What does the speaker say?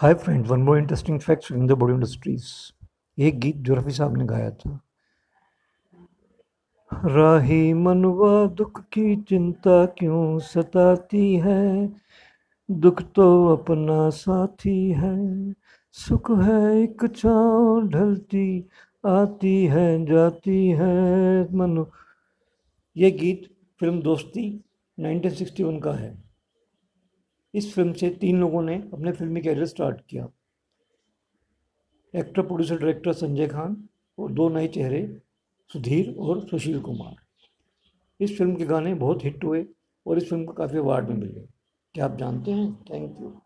Hi friend one more interesting facts in the body industries एक गीत जो रफ़ी साहब ने गाया था। राही मनवा दुख की चिंता क्यों सताती है? दुख तो अपना साथी है। सुख है एक छाँव ढलती, आती है, जाती है। मनु, ये गीत फ़िल्म दोस्ती 1961 का है। इस फ़िल्म से तीन लोगों ने अपने फिल्मी कैरियर स्टार्ट किया। Actor producer director Sanjay Khan और दो नए चेहरे, सुधीर और सुशील कुमार। इस फ़िल्म के गाने बहुत हिट हुए और इस फ़िल्म को काफ़ी अवार्ड भी मिले। क्या आप जानते हैं? Thank you